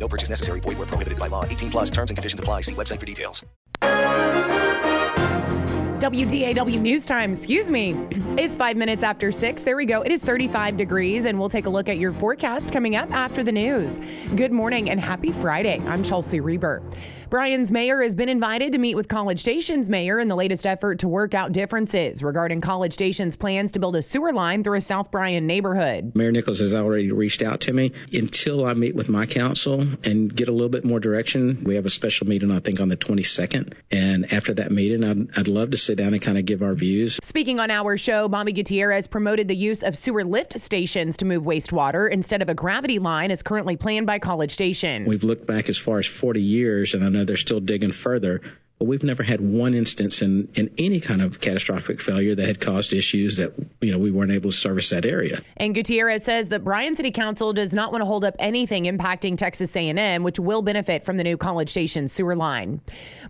No purchase necessary. Void where prohibited by law. 18 plus terms and conditions apply. See website for details. WTAW News Time, excuse me, is five minutes after six. There we go. It is 35 degrees, and we'll take a look at your forecast coming up after the news. Good morning and happy Friday. I'm Chelsea Reber. Bryan's mayor has been invited to meet with College Station's mayor in the latest effort to work out differences regarding College Station's plans to build a sewer line through a South Bryan neighborhood. Mayor Nichols has already reached out to me. Until I meet with my council and get a little bit more direction, we have a special meeting, I think, on the 22nd. And after that meeting, I'd, I'd love to sit down and kind of give our views. Speaking on our show, Bobby Gutierrez promoted the use of sewer lift stations to move wastewater instead of a gravity line as currently planned by College Station. We've looked back as far as 40 years, and I know they're still digging further. But we've never had one instance in, in any kind of catastrophic failure that had caused issues that you know we weren't able to service that area. And Gutierrez says that Bryan City Council does not want to hold up anything impacting Texas A&M, which will benefit from the new College Station sewer line.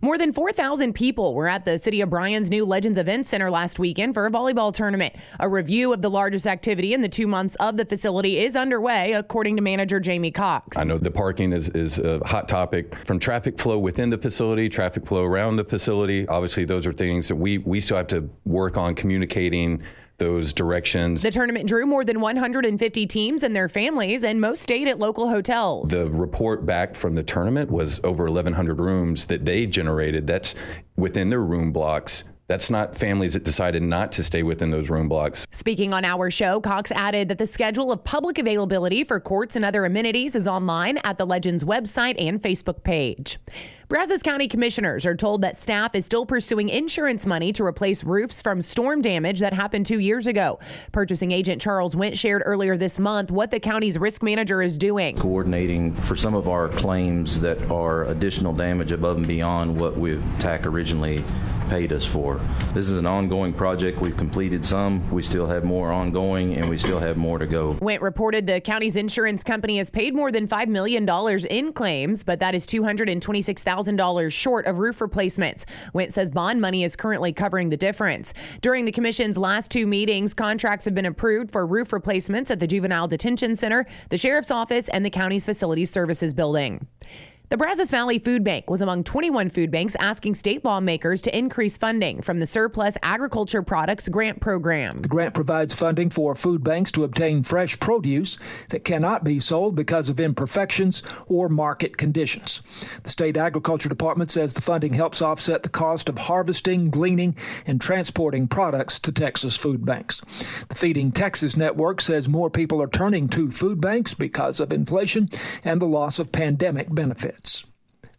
More than 4,000 people were at the City of Bryan's new Legends Event Center last weekend for a volleyball tournament. A review of the largest activity in the two months of the facility is underway, according to manager Jamie Cox. I know the parking is, is a hot topic from traffic flow within the facility, traffic flow around the facility. Obviously, those are things that we, we still have to work on communicating those directions. The tournament drew more than 150 teams and their families, and most stayed at local hotels. The report back from the tournament was over 1,100 rooms that they generated. That's within their room blocks. That's not families that decided not to stay within those room blocks. Speaking on our show, Cox added that the schedule of public availability for courts and other amenities is online at the Legends website and Facebook page. Brazos County commissioners are told that staff is still pursuing insurance money to replace roofs from storm damage that happened two years ago. Purchasing agent Charles Wendt shared earlier this month what the county's risk manager is doing. Coordinating for some of our claims that are additional damage above and beyond what we TAC originally paid us for. This is an ongoing project. We've completed some. We still have more ongoing, and we still have more to go. Wendt reported the county's insurance company has paid more than $5 million in claims, but that is $226,000 short of roof replacements. Wendt says bond money is currently covering the difference. During the commission's last two meetings, contracts have been approved for roof replacements at the Juvenile Detention Center, the Sheriff's Office, and the county's Facilities Services Building. The Brazos Valley Food Bank was among 21 food banks asking state lawmakers to increase funding from the Surplus Agriculture Products Grant Program. The grant provides funding for food banks to obtain fresh produce that cannot be sold because of imperfections or market conditions. The state agriculture department says the funding helps offset the cost of harvesting, gleaning, and transporting products to Texas food banks. The Feeding Texas network says more people are turning to food banks because of inflation and the loss of pandemic benefits.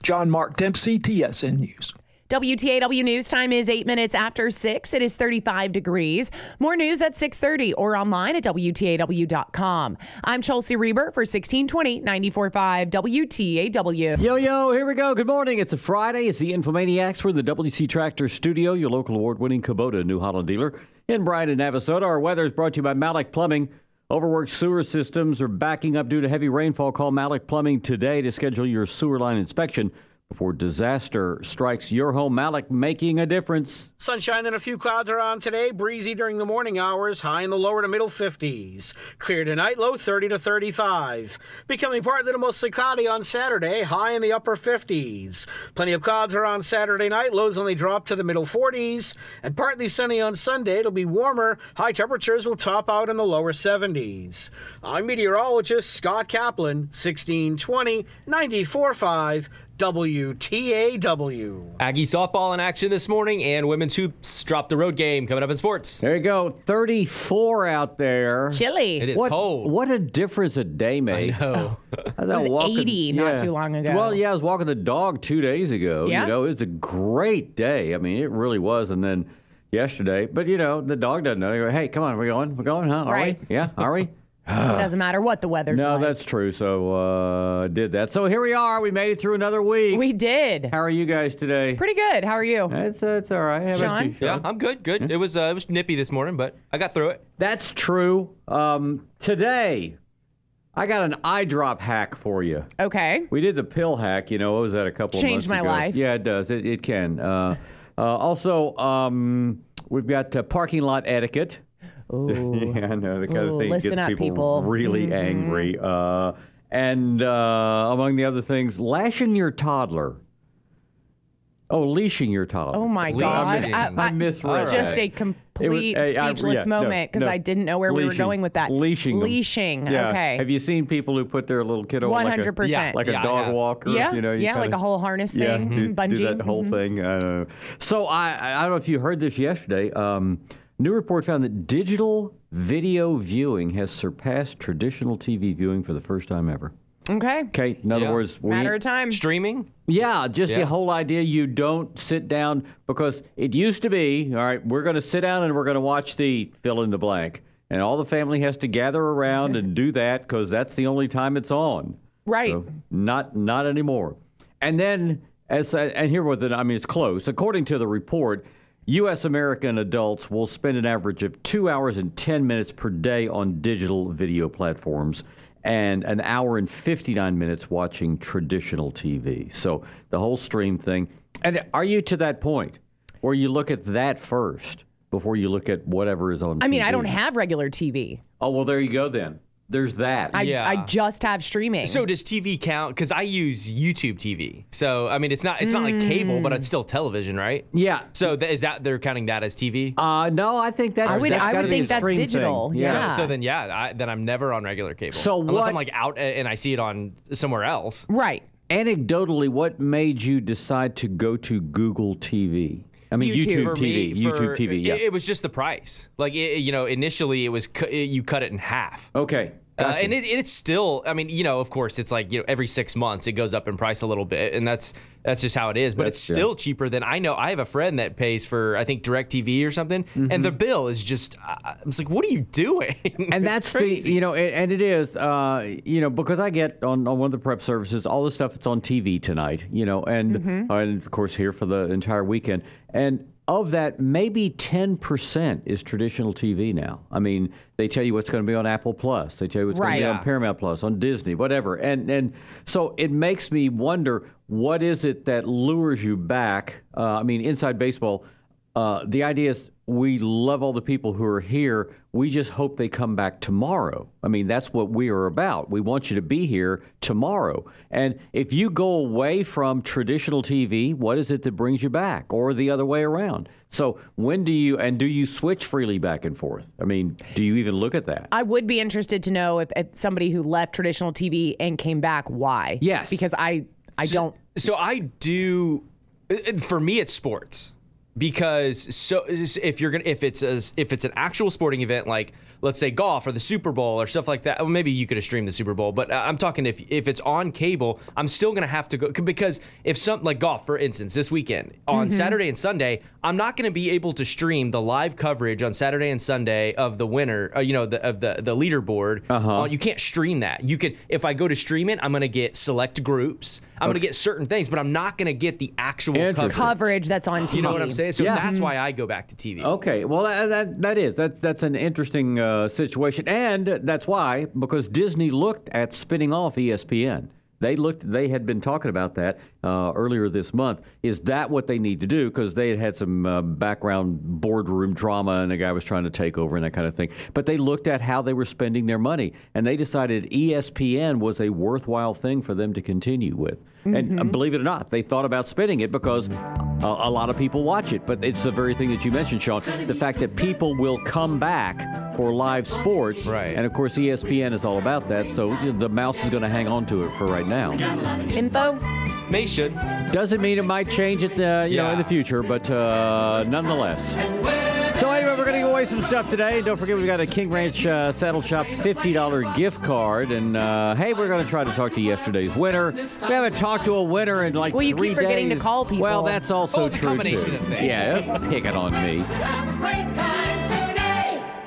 John Mark Dempsey, TSN News. WTAW News time is eight minutes after six. It is 35 degrees. More news at 6:30 or online at WTAW.com. I'm Chelsea Reber for 1620 94.5 WTAW. Yo, yo, here we go. Good morning. It's a Friday. It's the Infomaniacs. We're in the WC Tractor Studio, your local award winning Kubota New Holland dealer in Bryan and Navasota. Our weather is brought to you by Malik Plumbing. Overworked sewer systems are backing up due to heavy rainfall. Call Malik Plumbing today to schedule your sewer line inspection before disaster strikes your home. Malik making a difference. Sunshine and a few clouds around today. Breezy during the morning hours. High in the lower to middle 50s. Clear tonight. Low 30 to 35. Becoming partly to mostly cloudy on Saturday. High in the upper 50s. Plenty of clouds around Saturday night. Lows only drop to the middle 40s. And partly sunny on Sunday. It'll be warmer. High temperatures will top out in the lower 70s. I'm meteorologist Scott Kaplan. 1620 945 WTAW. Aggie softball in action this morning, and women's hoops drop the road game coming up in sports. There you go. 34 out there. Chilly. It is what, cold. What a difference a day makes. I know. I It was walking- 80 not too long ago. Well, yeah, I was walking the dog two days ago. Yeah? You know, it was a great day. I mean, it really was. And then yesterday, but you know, the dog doesn't know. They go, hey, come on, we're going. We're going, huh? Are Right. we? Yeah, are we? it doesn't matter what the weather's like. No, like. that's true. So uh, did that. So here we are. We made it through another week. We did. How are you guys today? Pretty good. How are you? It's, uh, it's all right. How about Sean? you, Yeah, I'm good. Good. It was uh, it was nippy this morning, but I got through it. That's true. Um, today, I got an eye drop hack for you. Okay. We did the pill hack. You know, what was that a couple of Changed my ago? life. Yeah, it does. It, it can. Uh, uh, also, um, we've got uh, parking lot etiquette. Ooh. yeah, I know the kind Ooh, of thing listen gets up, people, people. really Mhm. angry. Uh, and uh, among the other things, lashing your toddler. Oh, leashing your toddler. Oh my God! I, I misread Just a It was- complete hey, I- speechless yeah, moment because no. I didn't know where we were going with that. Leashing. Leashing. Yeah. Okay. Have you seen people who put their little kiddo on like a, 100%. like a Yeah, dog yeah. walker? Yeah, You know, you yeah, like kinda- a whole harness yeah, thing, do, do bungee. that whole Mhm. thing. Uh, so I, I don't know if you heard this yesterday. Um, new report found that digital video viewing has surpassed traditional TV viewing for the first time ever. Okay. Okay, in other Yeah. words, we, Matter of time. Streaming. yeah, just the whole idea you don't sit down because it used to be, all right, we're going to sit down and we're going to watch the fill in the blank. And all the family has to gather around and do that because that's the only time it's on. Right. So, not not anymore. And then as and here with it, I mean it's close. According to the report, U.S. American adults will spend an average of two hours and ten minutes per day on digital video platforms, and an hour and fifty nine minutes watching traditional TV. So the whole stream thing. And are you to that point where you look at that first before you look at whatever is on? I mean, I don't have regular TV. Oh well, there you go then. There's that. I, Yeah. I just have streaming. So does TV count? Because I use YouTube TV. So I mean, it's not it's not like cable, but it's still television, right? yeah. So th- is that they're counting that as TV? Uh, no, I think that I would- that's I would think that's stream thing. digital. Yeah. Yeah. So, so then, yeah, I, then I'm never on regular cable. So unless what- I'm like out and I see it on somewhere else. right. Anecdotally, what made you decide to go to Google TV? I mean, YouTube, for TV. me, YouTube for- TV. Yeah. It, it was just the price. Like it, you know, initially it was cu- it, you cut it in half. okay. Uh, and it, it's still, I mean, you know, of course, it's like you know, every six months it goes up in price a little bit, and that's that's just how it is. But it's That's- yeah. still cheaper than I know. I have a friend that pays for I think Directv or something, and the bill is just. I was like, what are you doing? Mm-hmm. and that's crazy. the you know and, and it is uh, you know because I get on, on one of the prep services all the stuff that's on TV tonight you know and Mm-hmm. uh, and of course here for the entire weekend and of that maybe 10% is traditional TV now. I mean they tell you what's going to be on Apple Plus. They tell you what's going to be on Paramount Plus on Disney whatever. And and so it makes me wonder what is it that lures you back uh, I mean inside baseball uh, the idea is we love all the people who are here. We just hope they come back tomorrow. I mean, that's what we are about. We want you to be here tomorrow. And if you go away from traditional TV, what is it that brings you back, or the other way around? So when do you and do you switch freely back and forth? I mean, do you even look at that? I would be interested to know if, if somebody who left traditional TV and came back, why? Yes. Because I I don't. So I do. For me, it's sports because so if you're gonna if it's a, if it's an actual sporting event like let's say golf or the Super Bowl or stuff like that, well, maybe you could have streamed the Super Bowl. But uh, I'm talking if if it's on cable, I'm still gonna have to go because if something like golf for instance this weekend on Saturday and Sunday, I'm not gonna be able to stream the live coverage on Saturday and Sunday of the winner, uh, you know, the, of the the leaderboard. Uh-huh. you can't stream that. You can if I go to stream it, I'm gonna get select groups. I'm gonna get certain things, but I'm not gonna get the actual coverage. Coverage that's on TV. You know what I'm saying? So Yeah. that's why I go back to TV. Okay, well that that, that is that's that's an interesting uh, situation, and that's why because Disney looked at spinning off ESPN. They looked. They had been talking about that uh, earlier this month. Is that what they need to do? Because they had had some uh, background boardroom drama, and the guy was trying to take over and that kind of thing. But they looked at how they were spending their money, and they decided ESPN was a worthwhile thing for them to continue with. And uh, believe it or not, they thought about spinning it because uh, a lot of people watch it. But it's the very thing that you mentioned, Sean. The fact that people will come back for live sports. Right. And of course, ESPN is all about that. So you know, the mouse is going to hang on to it for right now. Info. May should. Doesn't mean it might change it, uh, you know, in the future, but uh, nonetheless. So anyway, we're going to give away some stuff today. Don't forget, we've got a King Ranch uh, Saddle Shop $50 gift card. And uh, hey, we're going to try to talk to yesterday's winner. We haven't talked to a winner in like Well, you three keep forgetting to call people. Well, that's also Oh, it's a true combination too. of things. Yeah, pick it on me.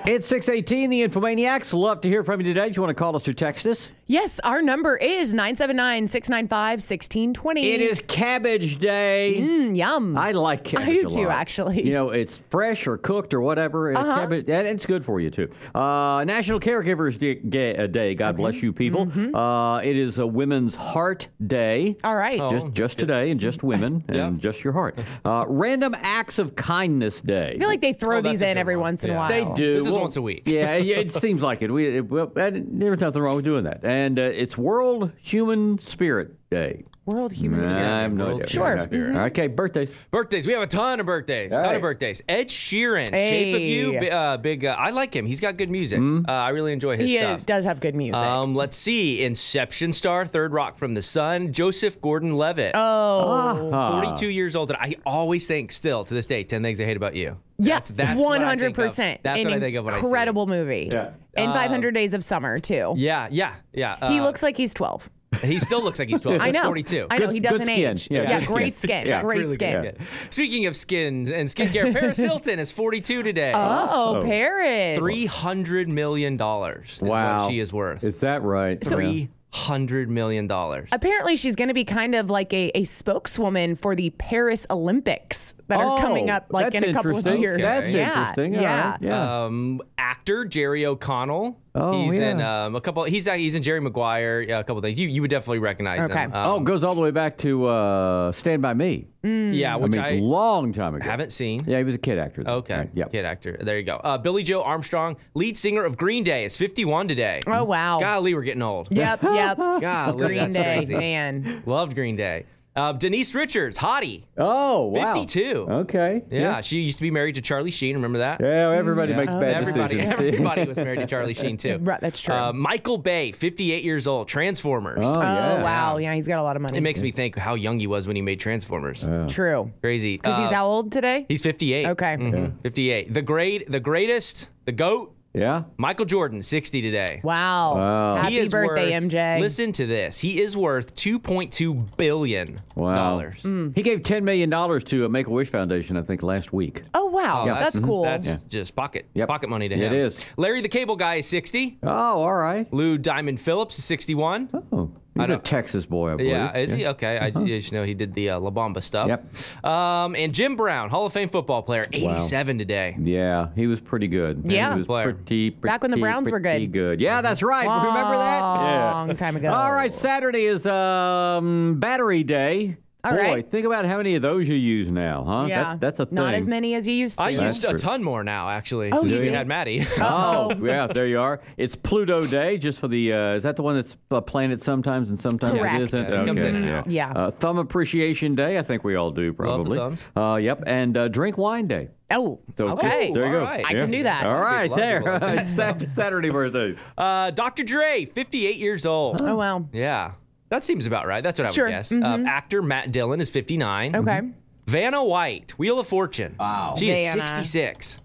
It's 618, the Infomaniacs. Love to hear from you today. If you want to call us or text us, Yes, our number is 979 695 1620. it is Cabbage Day. Mm, yum. I like cabbage. I do a too, actually. You know, it's fresh or cooked or whatever. Uh-huh. cabbage- and it's good for you too. Uh, National Caregivers Day, Ga- Day. God bless you, people. Uh, it is a Women's Heart Day. Mm-hmm. All right. just just today, and just women, and just your heart. Uh, Random Acts of Kindness Day. I feel like they throw Oh, these in every one. once in a while. They do. This is Well, once a week. Yeah, yeah, it seems like it. We it, well, and there's nothing wrong with doing that. And uh, it's World Human Spirit Day. World Human I have no World idea. Sure. Okay. Mhm. Okay, birthdays. Birthdays. We have a ton of birthdays. All ton right. of birthdays. Ed Sheeran, Shape of You. Hey. Uh, big. Uh, I like him. He's got good music. Mm-hmm. Uh, I really enjoy his He stuff. He does have good music. Um, let's see. Inception star, Third Rock from the Sun, Joseph Gordon-Levitt. oh. Ah. 42 years old, and I always think still to this day, 10 Things I Hate About You. Yeah, That's, that's what I think of. 100%. That's An what I think of when I see. Incredible movie. Yeah. And 500 Days of Summer, too. Yeah, yeah, yeah. He Uh, looks like he's 12. He still looks like he's 12. I He's know. 42. I know. He doesn't skin. age. Yeah, Yeah, good great skin. skin. Yeah. Great Really good skin. skin. Speaking of skin and skincare, Paris Hilton is 42 today. Oh, Oh. Paris. Three hundred million dollars. Wow. what she is worth. Is that right? Three hundred million dollars. Apparently, she's going to be kind of like a, a spokeswoman for the Paris Olympics that are coming Oh, up like in a couple of interesting. years. That's yeah. interesting. All Yeah. right. Yeah. Um, actor Jerry O'Connell. Oh, he's in yeah. um, a couple. He's he's in Jerry Maguire. Yeah, a couple things. You you would definitely recognize Okay. him. oh, Um, goes all the way back to uh, Stand by Me. yeah, I which mean, I, long time ago. haven't seen. Yeah, he was a kid actor. though. Okay. Right, Yep. Kid actor. There you go. Uh, Billie Joe Armstrong, lead singer of Green Day, is 51 today. Oh, wow. Golly, we're getting old. Yep, yep. Golly, Green that's Day, crazy. man. Loved Green Day. Uh, Denise Richards, hottie. Oh, wow. 52. Okay. Yeah, she used to be married to Charlie Sheen. Remember that? Yeah, everybody Yeah. makes bad everybody, decisions. everybody was married to Charlie Sheen too. Right, that's true. Uh, Michael Bay, 58 years old, Transformers. Oh, Oh, wow. Yeah, he's got a lot of money. It makes me think how young he was when he made Transformers. True. Crazy. Because he's Uh, how old today? He's 58. Okay. Mhm. 58. The great, the greatest, the goat, Yeah. Michael Jordan, 60 today. Wow. Wow. Happy he is birthday, worth, MJ. Listen to this. He is worth 2.2 billion Wow. dollars. Mm. He gave $10 million to a Make a Wish Foundation, I think, last week. Oh, wow. Oh, that's, cool. That's just pocket Yep. pocket money to him. is. Larry the Cable Guy is 60. Oh, all right. Lou Diamond Phillips is 61. Oh, he's a Texas boy, I believe. Yeah, is he? Okay. I just know he did the uh, La Bamba stuff. Yep. Um, and Jim Brown, Hall of Fame football player, 87 today. Yeah, he was pretty good. Yeah. he was Player. pretty, pretty, Back when the Browns were good. good. Yeah, that's right. Remember that? Yeah. Long time ago. All right, Saturday is um, Battery Day. All Boy, right. think about how many of those you use now, huh? Yeah. That's, that's a thing. Not as many as you used to. I That's used a true. ton more now, actually, Oh, since you we did? had Maddie. Oh, yeah, there you are. It's Pluto Day, just for the. Uh, is that the one that's a planet sometimes and sometimes Correct. it isn't? Yeah, it comes in and out. Yeah. Uh, Thumb Appreciation Day, I think we all do probably. Love the probably. thumbs. Uh, yep, and uh, Drink Wine Day. Oh, So okay. just- there you go. all right. I can do that. All right, Love there. it's Sat- Saturday birthday. Uh, Dr. Dre, 58 years old. Oh, wow. Yeah. That seems about right. That's what I Sure. would guess. Mhm. Uh, actor Matt Dillon is 59. Okay. Vanna White, Wheel of Fortune. Wow. She is 66.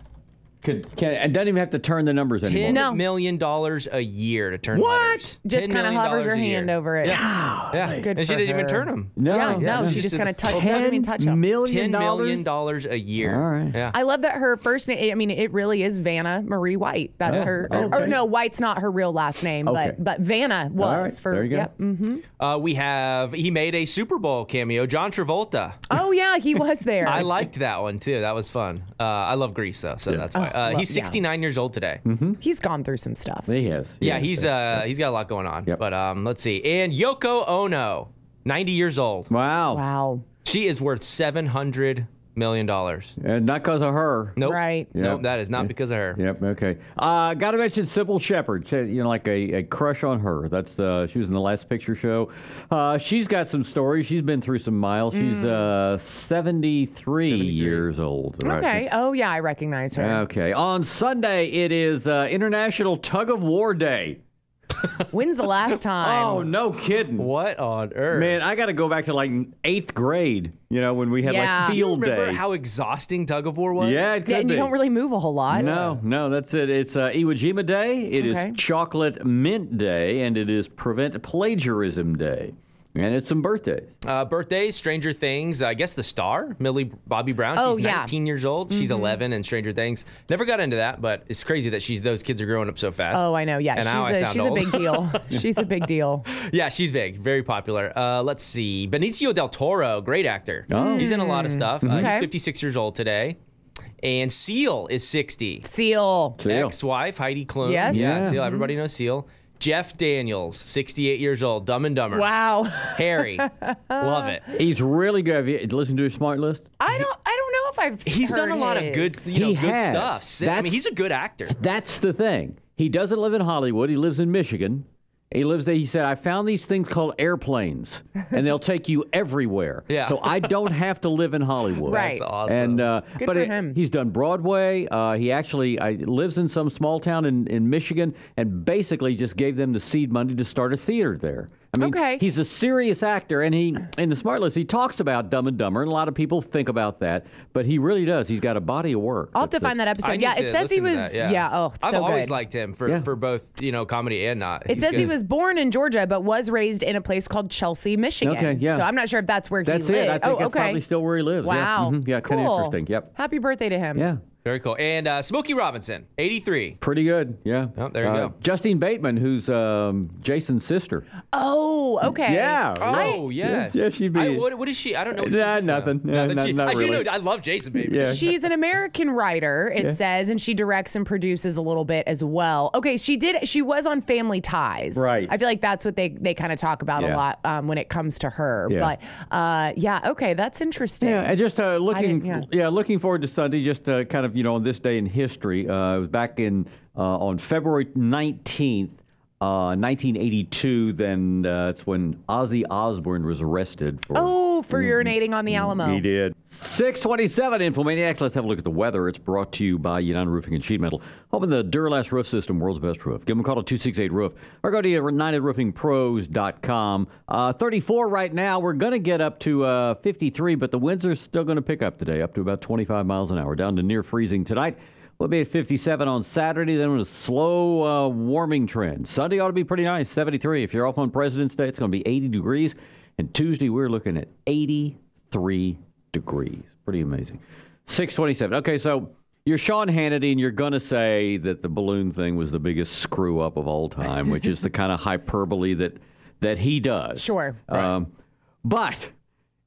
Could, can, and doesn't even have to turn the numbers anymore. Ten No. million dollars a year to turn What? letters. Just $10 kind of million hovers her a year. hand over it. Yeah. yeah. Good and she for didn't even her. turn them. No, Yeah, yeah, no, she just just kind of the touch, doesn't even touch them. million Ten dollars? dollars a year. All right. Yeah. I love that her first name. I mean, it really is Vanna Marie White. That's Yeah. her. Okay. Or no, White's not her real last name, Okay. but but Vanna was All right, for. there you go. Yep. hmm Uh, we have he made a Super Bowl cameo. John Travolta. Oh yeah, he was there. I liked that one too. That was fun. Uh, I love Grease though, so that's why. Uh, well, he's yeah. 69 years old today. He's gone through some stuff. He has. Yeah, has. he's uh he's got a lot going on. Yep. But um, let's see. And Yoko Ono, 90 years old. Wow. Wow. She is worth 700 million dollars. And not because of her. Nope. Right. Nope. That is not because of her. Yep. Okay. Uh, Got to mention Cybill Shepherd. She You know, like a, a crush on her. That's uh, she was in the last picture show. Uh, she's got some stories. She's been through some miles. She's uh, 73, years old. right? Okay. Oh yeah, I recognize her. Okay. On Sunday, it is uh, International Tug of War Day. When's the last time? Oh, no kidding. What on earth? Man, I got to go back to like eighth grade. You know, when we had Yeah. like Do Do you field remember day. how exhausting tug of war was? yeah, it could Yeah, and be. you don't really move a whole lot. No, no, that's it. It's uh, Iwo Jima Day. It is Okay. Chocolate Mint Day, and it is Prevent Plagiarism Day. And it's some birthdays. Uh, birthdays, Stranger Things. I guess the star, Millie Bobby Brown. Oh, She's yeah. 19 years old. She's Mhm. 11 in Stranger Things. Never got into that, but it's crazy that she's those kids are growing up so fast. Oh, I know. Yeah, And now I she's, a, sound she's a big deal. she's a big deal. Yeah, she's big, very popular. Uh, let's see, Benicio del Toro, great actor. Oh. He's in a lot of stuff. Uh. Okay. He's 56 years old today, and Seal is 60. Seal. Seal. Ex-wife Heidi Klum. Yes. Yeah, Yeah. Seal. Everybody knows Seal. Jeff Daniels, 68 years old, Dumb and Dumber. Wow. Harry, love it. He's really good. Have you listened to his smart list? I don't. I don't know if I've. He's done a lot of good, you know, He good has. stuff. Si- I That's- mean, he's a good actor. That's the thing. He doesn't live in Hollywood. He lives in Michigan. He lives there. He said, I found these things called airplanes, and they'll take you everywhere. Yeah. So I don't have to live in Hollywood. Right. That's awesome. And uh, Good but for it- him. he's done Broadway. Uh, he actually I, lives in some small town in, in Michigan, and basically just gave them the seed money to start a theater there. I mean, Okay. he's a serious actor, and he in the Smart List he talks about Dumb and Dumber, and a lot of people think about that, but he really does. He's got a body of work. I'll have to That's- find that I episode. need Yeah, to it says he listen was. to that, yeah. Oh, I've so always good. liked him for, Yeah. for both, you know, comedy and not. It He's says he good. was born in Georgia, but was raised in a place called Chelsea, Michigan. Okay, yeah. So I'm not sure if that's where That's he lived. it. I think oh, that's okay. probably still where he lives. Wow. Yeah, Mhm. yeah kind of Cool. interesting. Yep. Happy birthday to him. Yeah. Very cool. And uh, Smokey Robinson, 83. Pretty good. Yeah. Oh, there you Uh, go. Justine Bateman, who's um, Jason's sister. Oh, okay. Yeah. Oh, yes. Yeah, she'd be- I, what, what is she? I don't know. What Nah, she's nothing. Yeah, nothing. not- She- not I should really. know. I love Jason Baby. Yeah. She's an American writer, it Yeah. says, and she directs and produces a little bit as well. Okay, she did. She was on Family Ties. Right. I feel like that's what they they kind of talk about a lot um, when it comes to her. Yeah. But uh, yeah, okay, that's interesting. Yeah, and just uh, looking, yeah. yeah. looking forward to Sunday. Just uh, kind of, you know, on this day in history. Uh, it was back in uh, on February nineteenth, uh, nineteen eighty-two. Then uh, that's when Ozzy Osbourne was arrested for. Oh, for urinating on the Alamo. Mm-hmm. He did. 627 Infomaniacs. Let's have a look at the weather. It's brought to you by United Roofing and Sheet Metal. Hoping the Duralast Roof System, world's best roof. Give them a call at 268 Roof or go to UnitedRoofingPros.com. Uh, 34 right now. We're going to get up to uh, 53, but the winds are still going to pick up today, up to about 25 miles an hour, down to near freezing tonight. We'll be at 57 on Saturday, then with a slow uh, warming trend. Sunday ought to be pretty nice, 73. If you're off on President's Day, it's going to be 80 degrees. And Tuesday, we're looking at 83 degrees. Pretty amazing. 627. Okay, so you're Sean Hannity, and you're going to say that the balloon thing was the biggest screw up of all time, which is the kind of hyperbole that, that he does. Sure. Um, but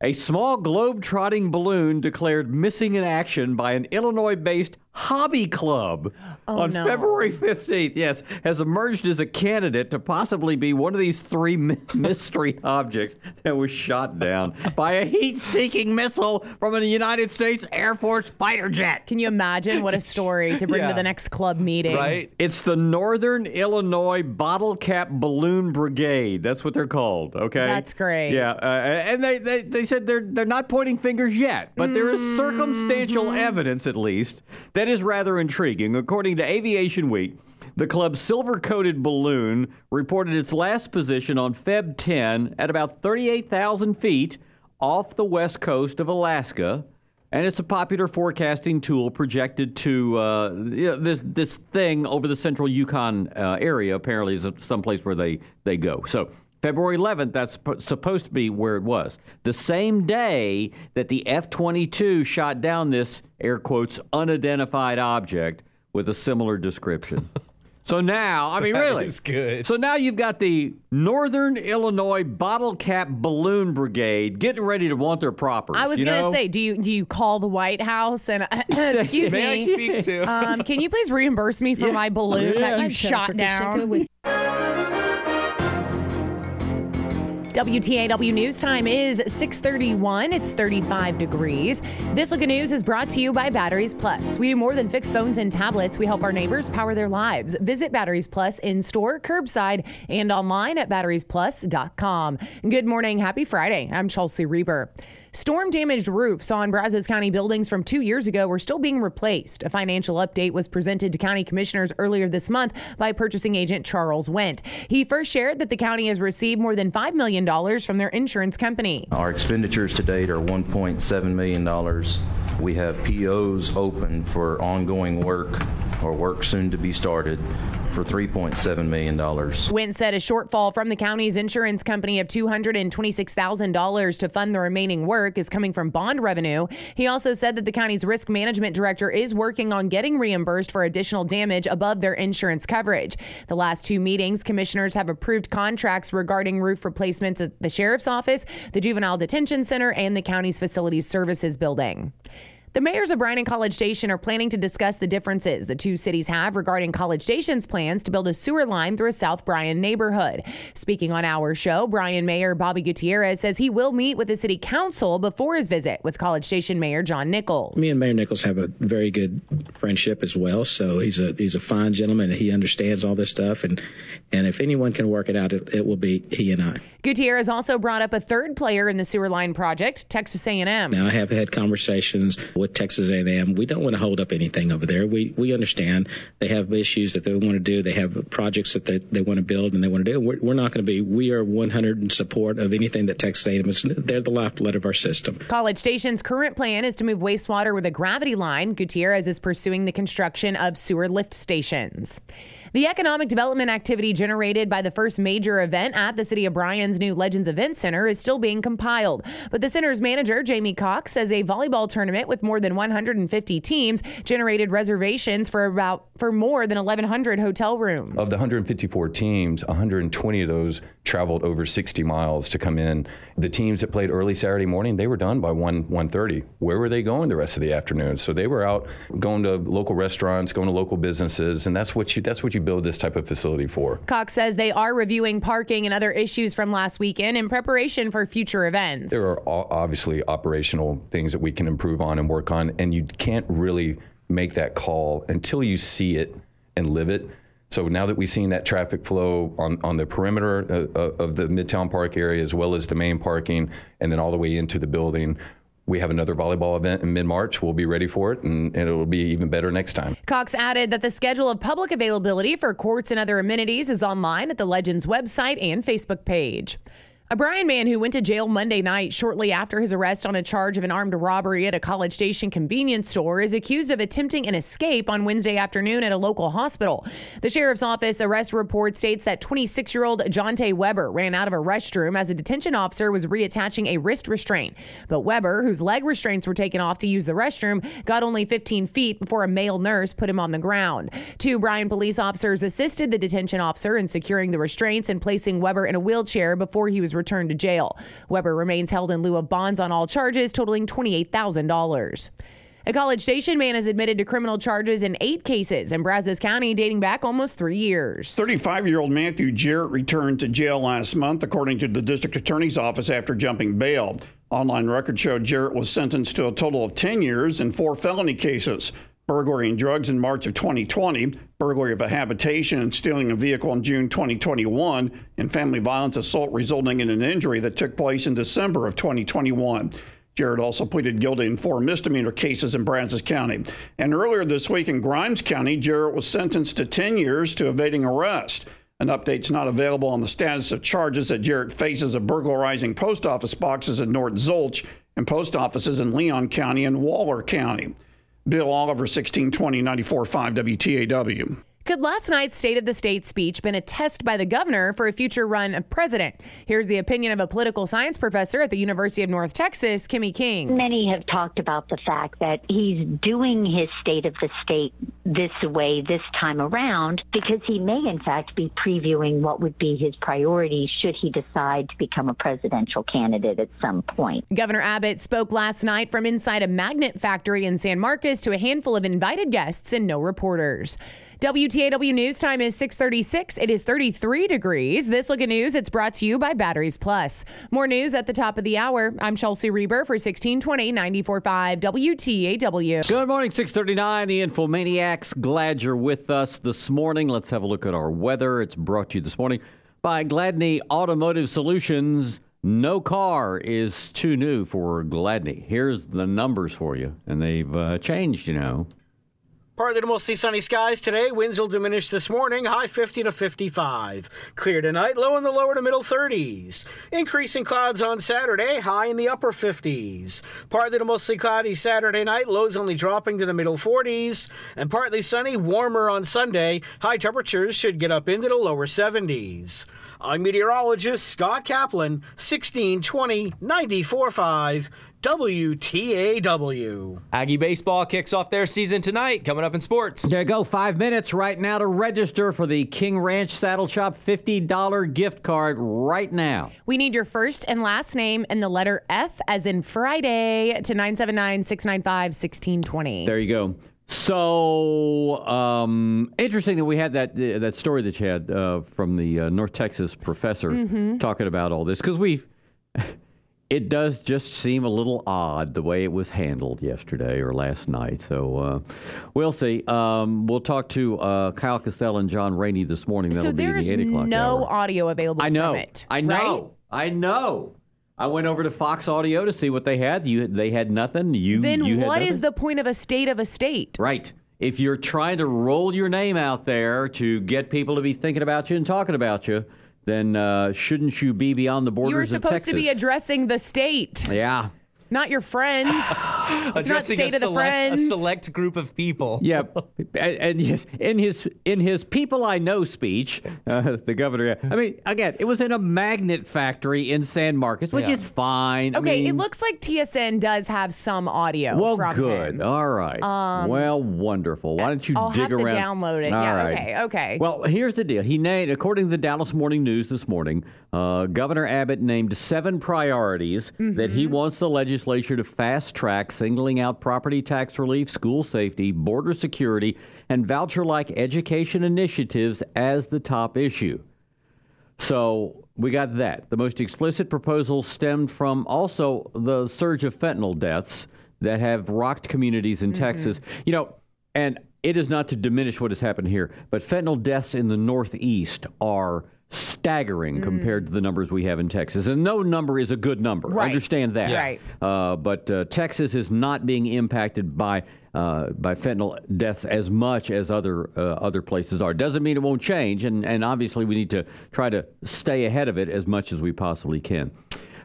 a small globe-trotting balloon declared missing in action by an Illinois-based hobby club on no. February 15th. Yes, has emerged as a candidate to possibly be one of these three mystery objects that was shot down by a heat-seeking missile from a United States Air Force fighter jet. Can you imagine what a story to bring Yeah. to the next club meeting? Right? It's the Northern Illinois Bottle Cap Balloon Brigade. That's what they're called. Okay, That's great. Yeah, uh, and they, they they said they're they're not pointing fingers yet, but there is circumstantial Mm-hmm. evidence, at least, that is rather intriguing. According to Aviation Week. The club's silver coated balloon reported its last position on Feb 10 at about 38,000 feet off the west coast of Alaska. And it's a popular forecasting tool projected to uh, this this thing over the central Yukon uh, area. Apparently, is someplace where they they go. So February 11th, that's supposed to be where it was. The same day that the F-22 shot down this air quotes unidentified object with a similar description. So now, I mean, really, is good. So now you've got the Northern Illinois Bottle Cap Balloon Brigade getting ready to want their property. I was you gonna know? say, do you do you call the White House and excuse May I me? speak to? Um, can you please reimburse me for my balloon that you shot down? WTAW News Time is 631. It's 35 degrees. This look at news is brought to you by Batteries Plus. We do more than fix phones and tablets. We help our neighbors power their lives. Visit Batteries Plus in store, curbside, and online at batteriesplus.com. Good morning. Happy Friday. I'm Chelsea Reber. Storm damaged roofs on Brazos County buildings from two years ago are still being replaced. A financial update was presented to county commissioners earlier this month by purchasing agent Charles Wendt. He first shared that the county has received more than $5 million from their insurance company. Our expenditures to date are $1.7 million. We have POs open for ongoing work or work soon to be started for $3.7 million. Wendt said a shortfall from the county's insurance company of $226,000 to fund the remaining work is coming from bond revenue. He also said that the county's risk management director is working on getting reimbursed for additional damage above their insurance coverage. The last two meetings, commissioners have approved contracts regarding roof replacements at the sheriff's office, the juvenile detention center, and the county's facilities services building. The mayors of Bryan and College Station are planning to discuss the differences the two cities have regarding College Station's plans to build a sewer line through a South Bryan neighborhood. Speaking on our show, Bryan Mayor Bobby Gutierrez says he will meet with the city council before his visit with College Station Mayor John Nichols. Me and Mayor Nichols have a very good friendship as well, so he's a he's a fine gentleman and he understands all this stuff and and if anyone can work it out, it, it will be he and I. Gutierrez also brought up a third player in the sewer line project, Texas A&M. Now I have had conversations with Texas A&M. We don't want to hold up anything over there. We we understand they have issues that they want to do. They have projects that they, they want to build and they want to do. We're, we're not going to be. We are 100 in support of anything that Texas A&M is. They're the lifeblood of our system. College Station's current plan is to move wastewater with a gravity line. Gutierrez is pursuing the construction of sewer lift stations. The economic development activity generated by the first major event at the City of Bryan's new Legends Event Center is still being compiled. But the center's manager, Jamie Cox, says a volleyball tournament with more than 150 teams generated reservations for about for more than 1,100 hotel rooms. Of the 154 teams, 120 of those traveled over 60 miles to come in. The teams that played early Saturday morning, they were done by 1 1:30. Where were they going the rest of the afternoon? So they were out going to local restaurants, going to local businesses, and that's what you that's what you build this type of facility for. Cox says they are reviewing parking and other issues from last weekend in preparation for future events. There are obviously operational things that we can improve on and work on, and you can't really make that call until you see it and live it. So now that we've seen that traffic flow on, on the perimeter uh, uh, of the Midtown Park area, as well as the main parking, and then all the way into the building, we have another volleyball event in mid March. We'll be ready for it, and, and, it'll be even better next time. Cox added that the schedule of public availability for courts and other amenities is online at the Legends website and Facebook page. A Bryan man who went to jail Monday night shortly after his arrest on a charge of an armed robbery at a College Station convenience store is accused of attempting an escape on Wednesday afternoon at a local hospital. The sheriff's office arrest report states that 26 year old Jonte Weber ran out of a restroom as a detention officer was reattaching a wrist restraint. But Weber, whose leg restraints were taken off to use the restroom, got only 15 feet before a male nurse put him on the ground. Two Bryan police officers assisted the detention officer in securing the restraints and placing Weber in a wheelchair before he was returned to jail. Weber remains held in lieu of bonds on all charges, totaling $28,000. A College Station man is admitted to criminal charges in eight cases in Brazos County dating back almost three years. 35 year old Matthew Jarrett returned to jail last month, according to the district attorney's office, after jumping bail. Online records show Jarrett was sentenced to a total of 10 years in four felony cases burglary and drugs in March of 2020, burglary of a habitation and stealing a vehicle in June 2021, and family violence assault resulting in an injury that took place in December of 2021. Jarrett also pleaded guilty in four misdemeanor cases in Brazos County. And earlier this week in Grimes County, Jarrett was sentenced to 10 years to evading arrest. An update's not available on the status of charges that Jarrett faces of burglarizing post office boxes in North Zulch and post offices in Leon County and Waller County. Bill Oliver, 1620 94.5 WTAW. Could last night's State of the State speech been a test by the governor for a future run of president? Here's the opinion of a political science professor at the University of North Texas, Kimi King. Many have talked about the fact that he's doing his State of the State this way this time around because he may, in fact, be previewing what would be his priorities should he decide to become a presidential candidate at some point. Governor Abbott spoke last night from inside a magnet factory in San Marcos to a handful of invited guests and no reporters. WTAW News Time is 636. It is 33 degrees. This look at news, it's brought to you by Batteries Plus. More news at the top of the hour. I'm Chelsea Reber for 1620 94.5 WTAW. Good morning, 639. The Infomaniacs. Glad you're with us this morning. Let's have a look at our weather. It's brought to you this morning by Gladney Automotive Solutions. No car is too new for Gladney. Here's the numbers for you, and they've uh, changed, you know. Partly to mostly sunny skies today. Winds will diminish this morning, high 50 to 55. Clear tonight, low in the lower to middle 30s. Increasing clouds on Saturday, high in the upper 50s. Partly to mostly cloudy Saturday night, lows only dropping to the middle 40s. And partly sunny, warmer on Sunday. High temperatures should get up into the lower 70s. I'm meteorologist Scott Kaplan, 1620 945 WTAW. Aggie baseball kicks off their season tonight. Coming up in sports. There you go. Five minutes right now to register for the King Ranch Saddle Shop $50 gift card right now. We need your first and last name and the letter F as in Friday to 979 695 1620. There you go. So um, interesting that we had that uh, that story that you had uh, from the uh, North Texas professor Mhm. talking about all this because we. It does just seem a little odd the way it was handled yesterday or last night. So uh, we'll see. Um, we'll talk to uh, Kyle Kacal and John Raney this morning. That'll So be there's the no hour. audio available I know. from it. I know. I know. I went over to Fox Audio to see what they had. You, they had nothing. You, Then you had what is the point of a state of a state? Right. If you're trying to roll your name out there to get people to be thinking about you and talking about you, then uh, shouldn't you be beyond the borders You were supposed to be addressing the state, yeah. Not your friends. it's not state a, of the select, a select group of people. Yeah, and, and yes, in his in his "People I Know" speech, uh, the governor. I mean, again, it was in a magnet factory in San Marcos, which Yeah. is fine. I Okay, it looks like TSN does have some audio. well, from good. him. All right. Um, well, wonderful. Why don't you I'll dig have to download it. All Yeah, right. okay, okay. Well, here's the deal. He named, according to the Dallas Morning News this morning, uh, Governor Abbott named seven priorities that he Mm-hmm. wants the legislature to fast track, singling out property tax relief, school safety, border security, and voucher like education initiatives as the top issue. So we got that. The most explicit proposal stemmed from also the surge of fentanyl deaths that have rocked communities in mm-hmm. Texas. You know, and it is not to diminish what has happened here, but fentanyl deaths in the Northeast are staggering compared to the numbers we have in Texas. And no number is a good number. Right. Understand that. Yeah. Right. Uh, but uh, Texas is not being impacted by uh, by fentanyl deaths as much as other uh, other places are. Doesn't mean it won't change, and and obviously we need to try to stay ahead of it as much as we possibly can.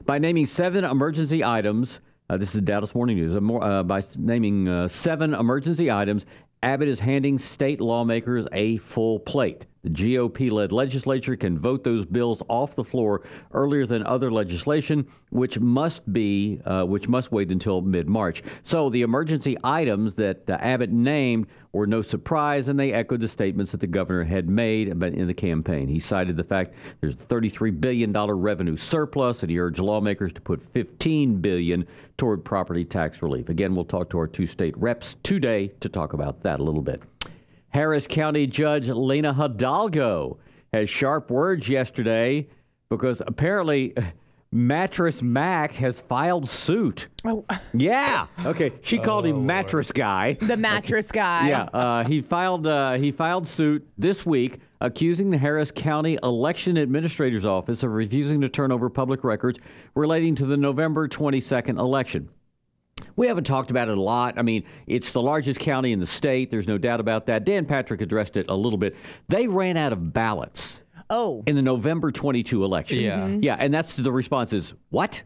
By naming seven emergency items, uh, this is Dallas Morning News. Uh, more, uh, by naming uh, seven emergency items, Abbott is handing state lawmakers a full plate. The GOP led legislature can vote those bills off the floor earlier than other legislation, which must be uh, which must wait until mid March. So the emergency items that uh, Abbott named were no surprise, and they echoed the statements that the governor had made in the campaign. He cited the fact there's a $33 billion revenue surplus, and he urged lawmakers to put 15 billion toward property tax relief. Again, we'll talk to our two state reps today to talk about that a little bit. Harris County Judge Lina Hidalgo has sharp words yesterday because apparently Mattress Mac has filed suit. Oh. Yeah. Okay. She called him Mattress Guy. The mattress guy. Yeah, uh, he filed uh, he filed suit this week accusing the Harris County Election Administrator's Office of refusing to turn over public records relating to the November 22nd election. We haven't talked about it a lot. I mean, it's the largest county in the state. There's no doubt about that. Dan Patrick addressed it a little bit. They ran out of ballots Oh. in the November 22 election. Yeah. Mhm. Yeah, and that's the response is what?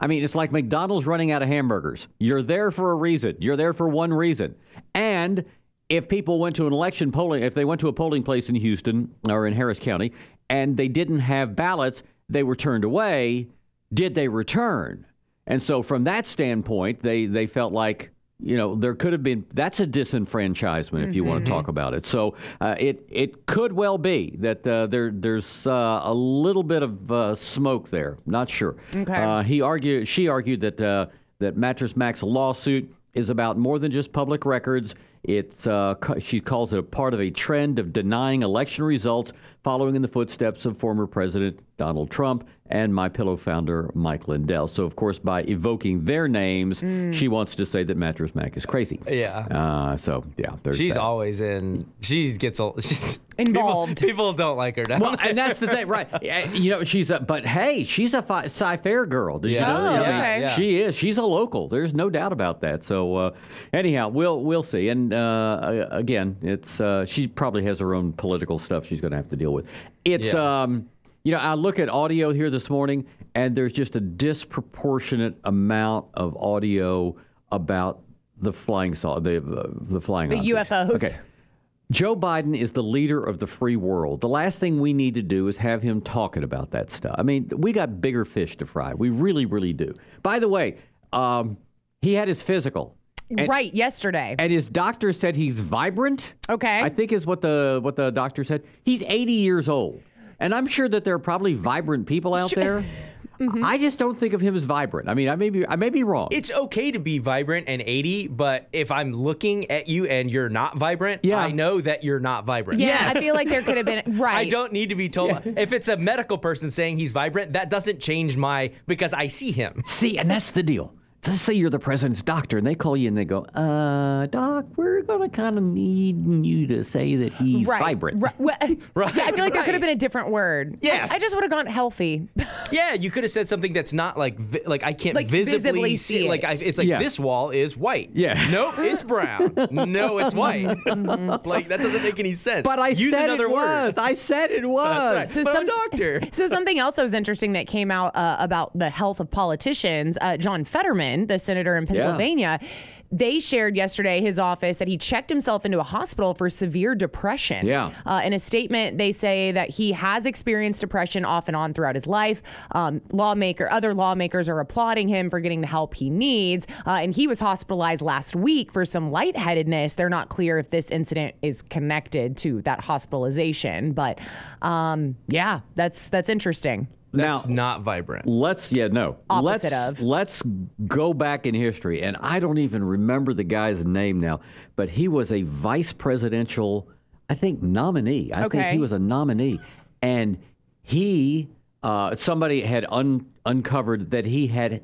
I mean, it's like McDonald's running out of hamburgers. You're there for a reason. You're there for one reason. And if people went to an election polling, if they went to a polling place in Houston or in Harris County and they didn't have ballots, they were turned away. Did they return? And so, from that standpoint, they, they felt like you know there could have been that's a disenfranchisement if you want to talk about it. So uh, it it could well be that uh, there there's uh, a little bit of uh, smoke there. Not sure. Okay. Uh, he argued she argued that uh, that Mattress Mac's lawsuit is about more than just public records. It's uh, she calls it a part of a trend of denying election results, following in the footsteps of former President Donald Trump and My Pillow founder Mike Lindell. So, of course, by evoking their names, she wants to say that Mattress Mac is crazy. Yeah. Uh, so yeah, there's She's that. always in. She gets a, she's Involved. People, people don't like her down Well, there. and that's the thing, right? Uh, You know, she's a, but hey, she's a fi- Cy-Fair girl. Did Yeah. you know? Oh, I mean, okay. Yeah. She is. She's a local. There's no doubt about that. So, uh, anyhow, we'll we'll see. And and uh, again, it's uh, she probably has her own political stuff she's going to have to deal with. It's Yeah. um, you know, I look at audio here this morning, and there's just a disproportionate amount of audio about the flying saw, the uh, the flying The objects. UFOs. Okay. Joe Biden is the leader of the free world. The last thing we need to do is have him talking about that stuff. I mean, we got bigger fish to fry. We really, really do. By the way, um, he had his physical. And- right, yesterday. And his doctor said he's vibrant. Okay. I think is what the what the doctor said. He's 80 years old. And I'm sure that there are probably vibrant people out there. Mm-hmm. I just don't think of him as vibrant. I mean, I may be I may be wrong. It's okay to be vibrant and 80, but if I'm looking at you and you're not vibrant, Yeah. I know that you're not vibrant. yeah, I feel like there could have been right. I don't need to be told. If it's a medical person saying he's vibrant, that doesn't change my because I see him. See, and that's the deal. Let's say you're the president's doctor, and they call you and they go, "Uh, doc, we're gonna kind of need you to say that he's right. vibrant." Right. Well, Right, Yeah, I feel like there right. could have been a different word. Yes. I, I just would have gone healthy. Yeah, you could have said something that's not like vi- like I can't Like, visibly, visibly see. see Like. I, it's like Yeah. this wall is white. Yeah. Nope, it's brown. no, it's white. like that doesn't make any sense. But I use said another it word. was. I said it was. That's right. So but I'm a some- doctor. So something else that was interesting that came out uh, about the health of politicians, uh, John Fetterman, the senator in Pennsylvania. They shared yesterday his office that he checked himself into a hospital for severe depression. Yeah. Uh, in a statement, they say that he has experienced depression off and on throughout his life. Um, lawmaker, other lawmakers are applauding him for getting the help he needs, uh, and he was hospitalized last week for some lightheadedness. They're not clear if this incident is connected to that hospitalization, but um, yeah, that's that's interesting. That's Now- not vibrant. Let's yeah no. Opposite let's of. let's go back in history, and I don't even remember the guy's name now, but he was a vice presidential, I think nominee. I think he was a nominee, and he uh, somebody had un, uncovered that he had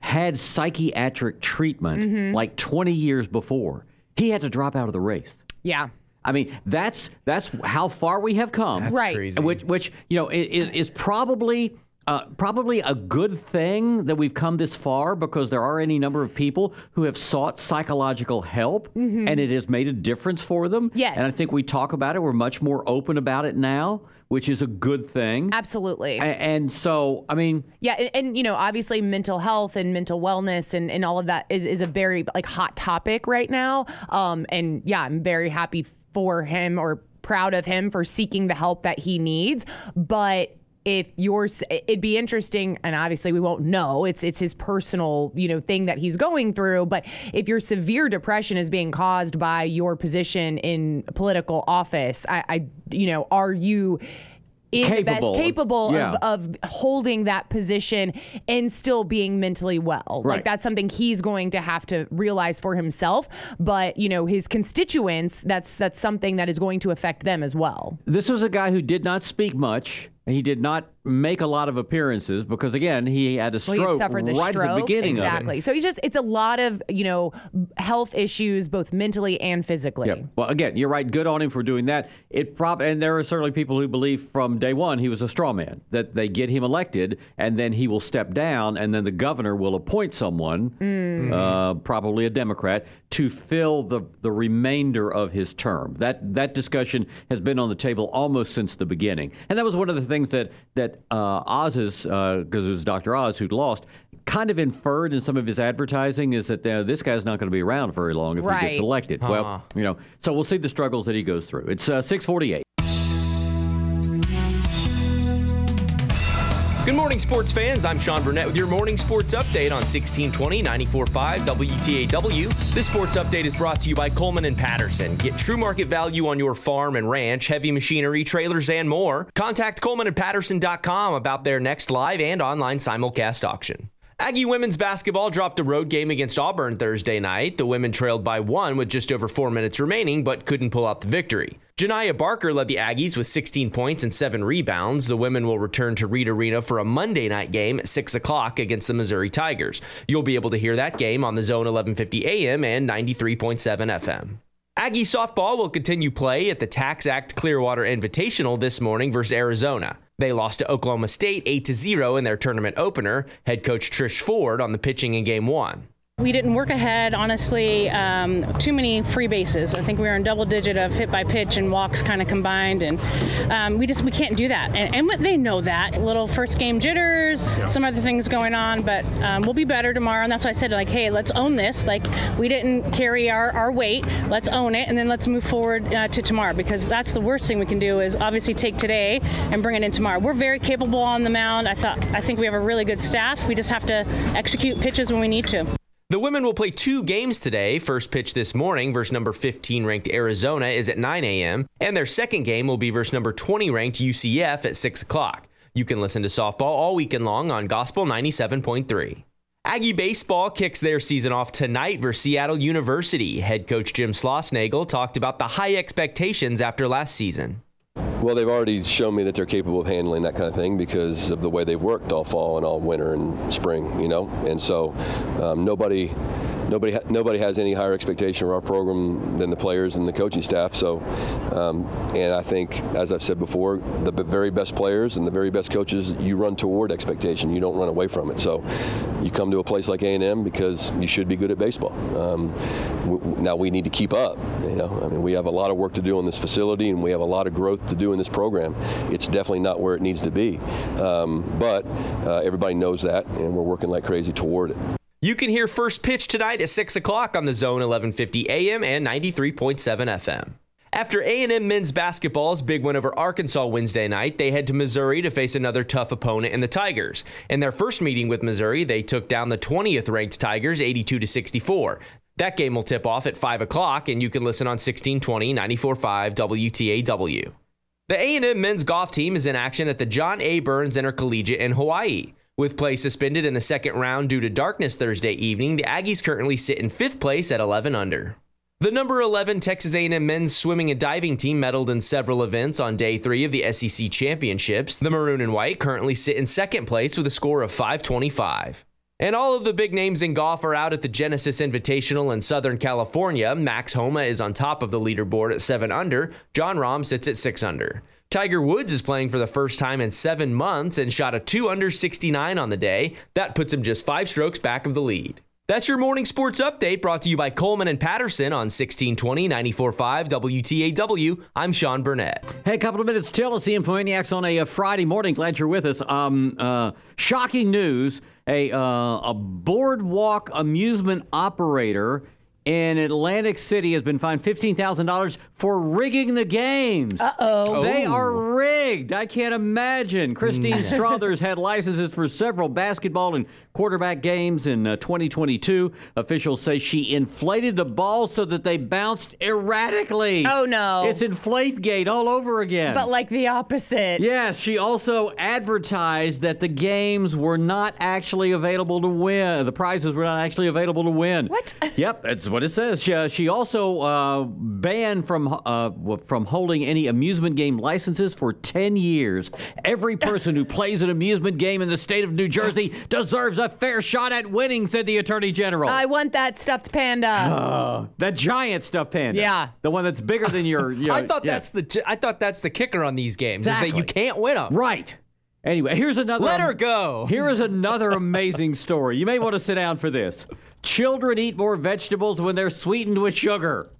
had psychiatric treatment Mm-hmm. like 20 years before. He had to drop out of the race. Yeah. I mean, that's that's how far we have come. That's Right. crazy. Which, which you know, is, is probably uh, probably a good thing that we've come this far because there are any number of people who have sought psychological help, and it has made a difference for them. Mm-hmm. Yes. and I think we talk about it. We're much more open about it now, which is a good thing. Absolutely. A- and so, I mean, Yeah, and, and you know, obviously, mental health and mental wellness and, and all of that is, is a very like hot topic right now. Um, and yeah, I'm very happy for him or proud of him for seeking the help that he needs. But if you're, it'd be interesting, and obviously we won't know. It's it's his personal, you know, thing that he's going through. But if your severe depression is being caused by your position in political office, I, I you know, are you in the Capable. best capable Yeah. of, of holding that position and still being mentally well. Right. Like that's something he's going to have to realize for himself. But you know, his constituents, that's that's something that is going to affect them as well. this was a guy who did not speak much. He did not make a lot of appearances because, again, he had a Well, stroke he suffered the right stroke. at the beginning exactly. of it. So he's just it's a lot of, you know, health issues both mentally and physically. Yep. Well, again, you're right. Good on him for doing that. It prob and there are certainly people who believe from day one he was a straw man. That they get him elected and then he will step down and then the governor will appoint someone, uh, probably a Democrat, to fill the the remainder of his term. That that discussion has been on the table almost since the beginning, and that was one of the things that that uh, Oz's because it was Dr. Oz who'd lost. Kind of inferred in some of his advertising is that uh, this guy's not going to be around very long if he Right. gets elected. Well, you know, so we'll see the struggles that he goes through. It's uh, 648. Good morning, sports fans. I'm Sean Burnett with your morning sports update on 1620 94.5 WTAW. This sports update is brought to you by Coleman and Patterson. Get true market value on your farm and ranch, heavy machinery, trailers, and more. Contact ColemanandPatterson.com about their next live and online simulcast auction. Aggie women's basketball dropped a road game against Auburn Thursday night. The women trailed by one with just over four minutes remaining, but couldn't pull out the victory. Janiyah Barker led the Aggies with 16 points and seven rebounds. The women will return to Reed Arena for a Monday night game at 6 o'clock against the Missouri Tigers. You'll be able to hear that game on the Zone 1150 AM and 93.7 FM. Aggie softball will continue play at the Tax Act Clearwater Invitational this morning versus Arizona. They lost to Oklahoma State 8 0 in their tournament opener. Head coach Trish Ford on the pitching in game one. We didn't work ahead, honestly. Um, too many free bases. I think we were in double digit of hit by pitch and walks kind of combined, and um, we just we can't do that. And, and they know that. Little first game jitters, yeah. some other things going on, but um, we'll be better tomorrow. And that's why I said like, hey, let's own this. Like we didn't carry our, our weight. Let's own it, and then let's move forward uh, to tomorrow because that's the worst thing we can do is obviously take today and bring it in tomorrow. We're very capable on the mound. I thought I think we have a really good staff. We just have to execute pitches when we need to. The women will play two games today. First pitch this morning versus number 15 ranked Arizona is at 9 a.m., and their second game will be versus number 20 ranked UCF at 6 o'clock. You can listen to softball all weekend long on Gospel 97.3. Aggie baseball kicks their season off tonight versus Seattle University. Head coach Jim Schlossnagle talked about the high expectations after last season. Well, they've already shown me that they're capable of handling that kind of thing because of the way they've worked all fall and all winter and spring, you know. And so um, nobody nobody nobody has any higher expectation of our program than the players and the coaching staff. So, um, and I think, as I've said before, the very best players and the very best coaches, you run toward expectation. You don't run away from it. So, you come to a place like A&M because you should be good at baseball. Um, w- now we need to keep up. You know, I mean, we have a lot of work to do on this facility, and we have a lot of growth to do in this program. It's definitely not where it needs to be, um, but uh, everybody knows that, and we're working like crazy toward it. You can hear first pitch tonight at 6 o'clock on the Zone 1150 AM and 93.7 FM. After A&M men's basketball's big win over Arkansas Wednesday night, they head to Missouri to face another tough opponent in the Tigers. In their first meeting with Missouri, they took down the 20th ranked Tigers 82 to 64. That game will tip off at 5 o'clock, and you can listen on 1620 94.5 WTAW. The A&M men's golf team is in action at the John A. Burns Intercollegiate in Hawaii. With play suspended in the second round due to darkness Thursday evening, the Aggies currently sit in fifth place at 11 under. The number 11 Texas A&M men's swimming and diving team medaled in several events on day three of the SEC championships. The maroon and white currently sit in second place with a score of 525. And all of the big names in golf are out at the Genesis Invitational in Southern California. Max Homa is on top of the leaderboard at 7 under. Jon Rahm sits at 6 under. Tiger Woods is playing for the first time in seven months and shot a 2 under 69 on the day. That puts him just five strokes back of the lead. That's your morning sports update brought to you by Coleman and Patterson on 1620 945 WTAW. I'm Sean Burnett. Hey, a couple of minutes till. It's the Infomaniacs on a, a, Friday morning. Glad you're with us. Um, uh, shocking news a, uh, a boardwalk amusement operator in Atlantic City has been fined $15,000 for rigging the games. Uh-oh. They are rigged. I can't imagine. Christine mm. Strothers had licenses for several basketball and quarterback games in uh, 2022. Officials say she inflated the balls so that they bounced erratically. Oh, no. It's Inflategate all over again. But like the opposite. Yes, she also advertised that the games were not actually available to win. The prizes were not actually available to win. What? Yep, that's what it says. She, uh, she also uh, banned from uh, from holding any amusement game licenses for 10 years. Every person who plays an amusement game in the state of New Jersey deserves a fair shot at winning, said the Attorney General. I want that stuffed panda. Uh, that giant stuffed panda. Yeah. The one that's bigger than your. your I thought yeah. that's the I thought that's the kicker on these games exactly. is that you can't win them. Right. Anyway, here's another. Let her go. Here is another amazing story. You may want to sit down for this. Children eat more vegetables when they're sweetened with sugar.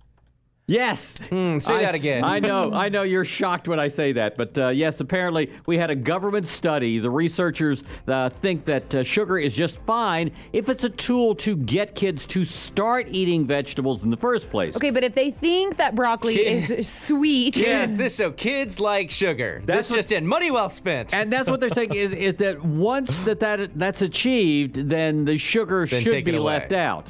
Yes. Mm, say I, that again. I know. I know you're shocked when I say that, but uh, yes, apparently we had a government study. The researchers uh, think that uh, sugar is just fine if it's a tool to get kids to start eating vegetables in the first place. Okay, but if they think that broccoli Kid. is sweet, yeah, this so kids like sugar. That's this what, just in money well spent. And that's what they're saying is is that once that, that that's achieved, then the sugar then should be left out.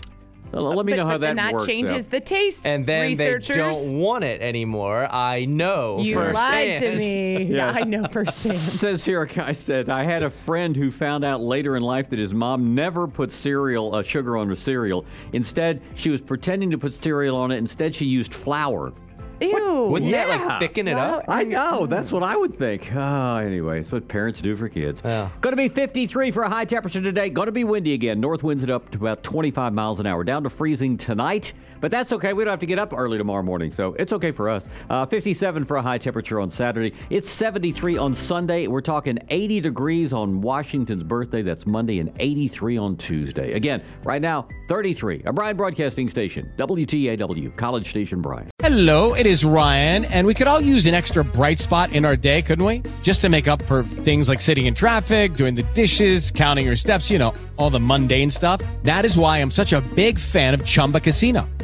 Let me but, know how but, that and that changes though. the taste. And then researchers. they don't want it anymore. I know. You firsthand. lied to me. yeah, I know firsthand. says here, a guy said, I had a friend who found out later in life that his mom never put cereal, uh, sugar on her cereal. Instead, she was pretending to put cereal on it. Instead, she used flour. Ew. Wouldn't that Yeah. like thicken it up? I know. That's what I would think. Uh, anyway, it's what parents do for kids. Yeah. Going to be 53 for a high temperature today. Going to be windy again. North winds it up to about 25 miles an hour. Down to freezing tonight. But that's okay. We don't have to get up early tomorrow morning, so it's okay for us. Uh, 57 for a high temperature on Saturday. It's 73 on Sunday. We're talking 80 degrees on Washington's birthday. That's Monday, and 83 on Tuesday. Again, right now, 33. A Bryan Broadcasting Station, WTAW, College Station Bryan. Hello, it is Ryan, and we could all use an extra bright spot in our day, couldn't we? Just to make up for things like sitting in traffic, doing the dishes, counting your steps, you know, all the mundane stuff. That is why I'm such a big fan of Chumba Casino.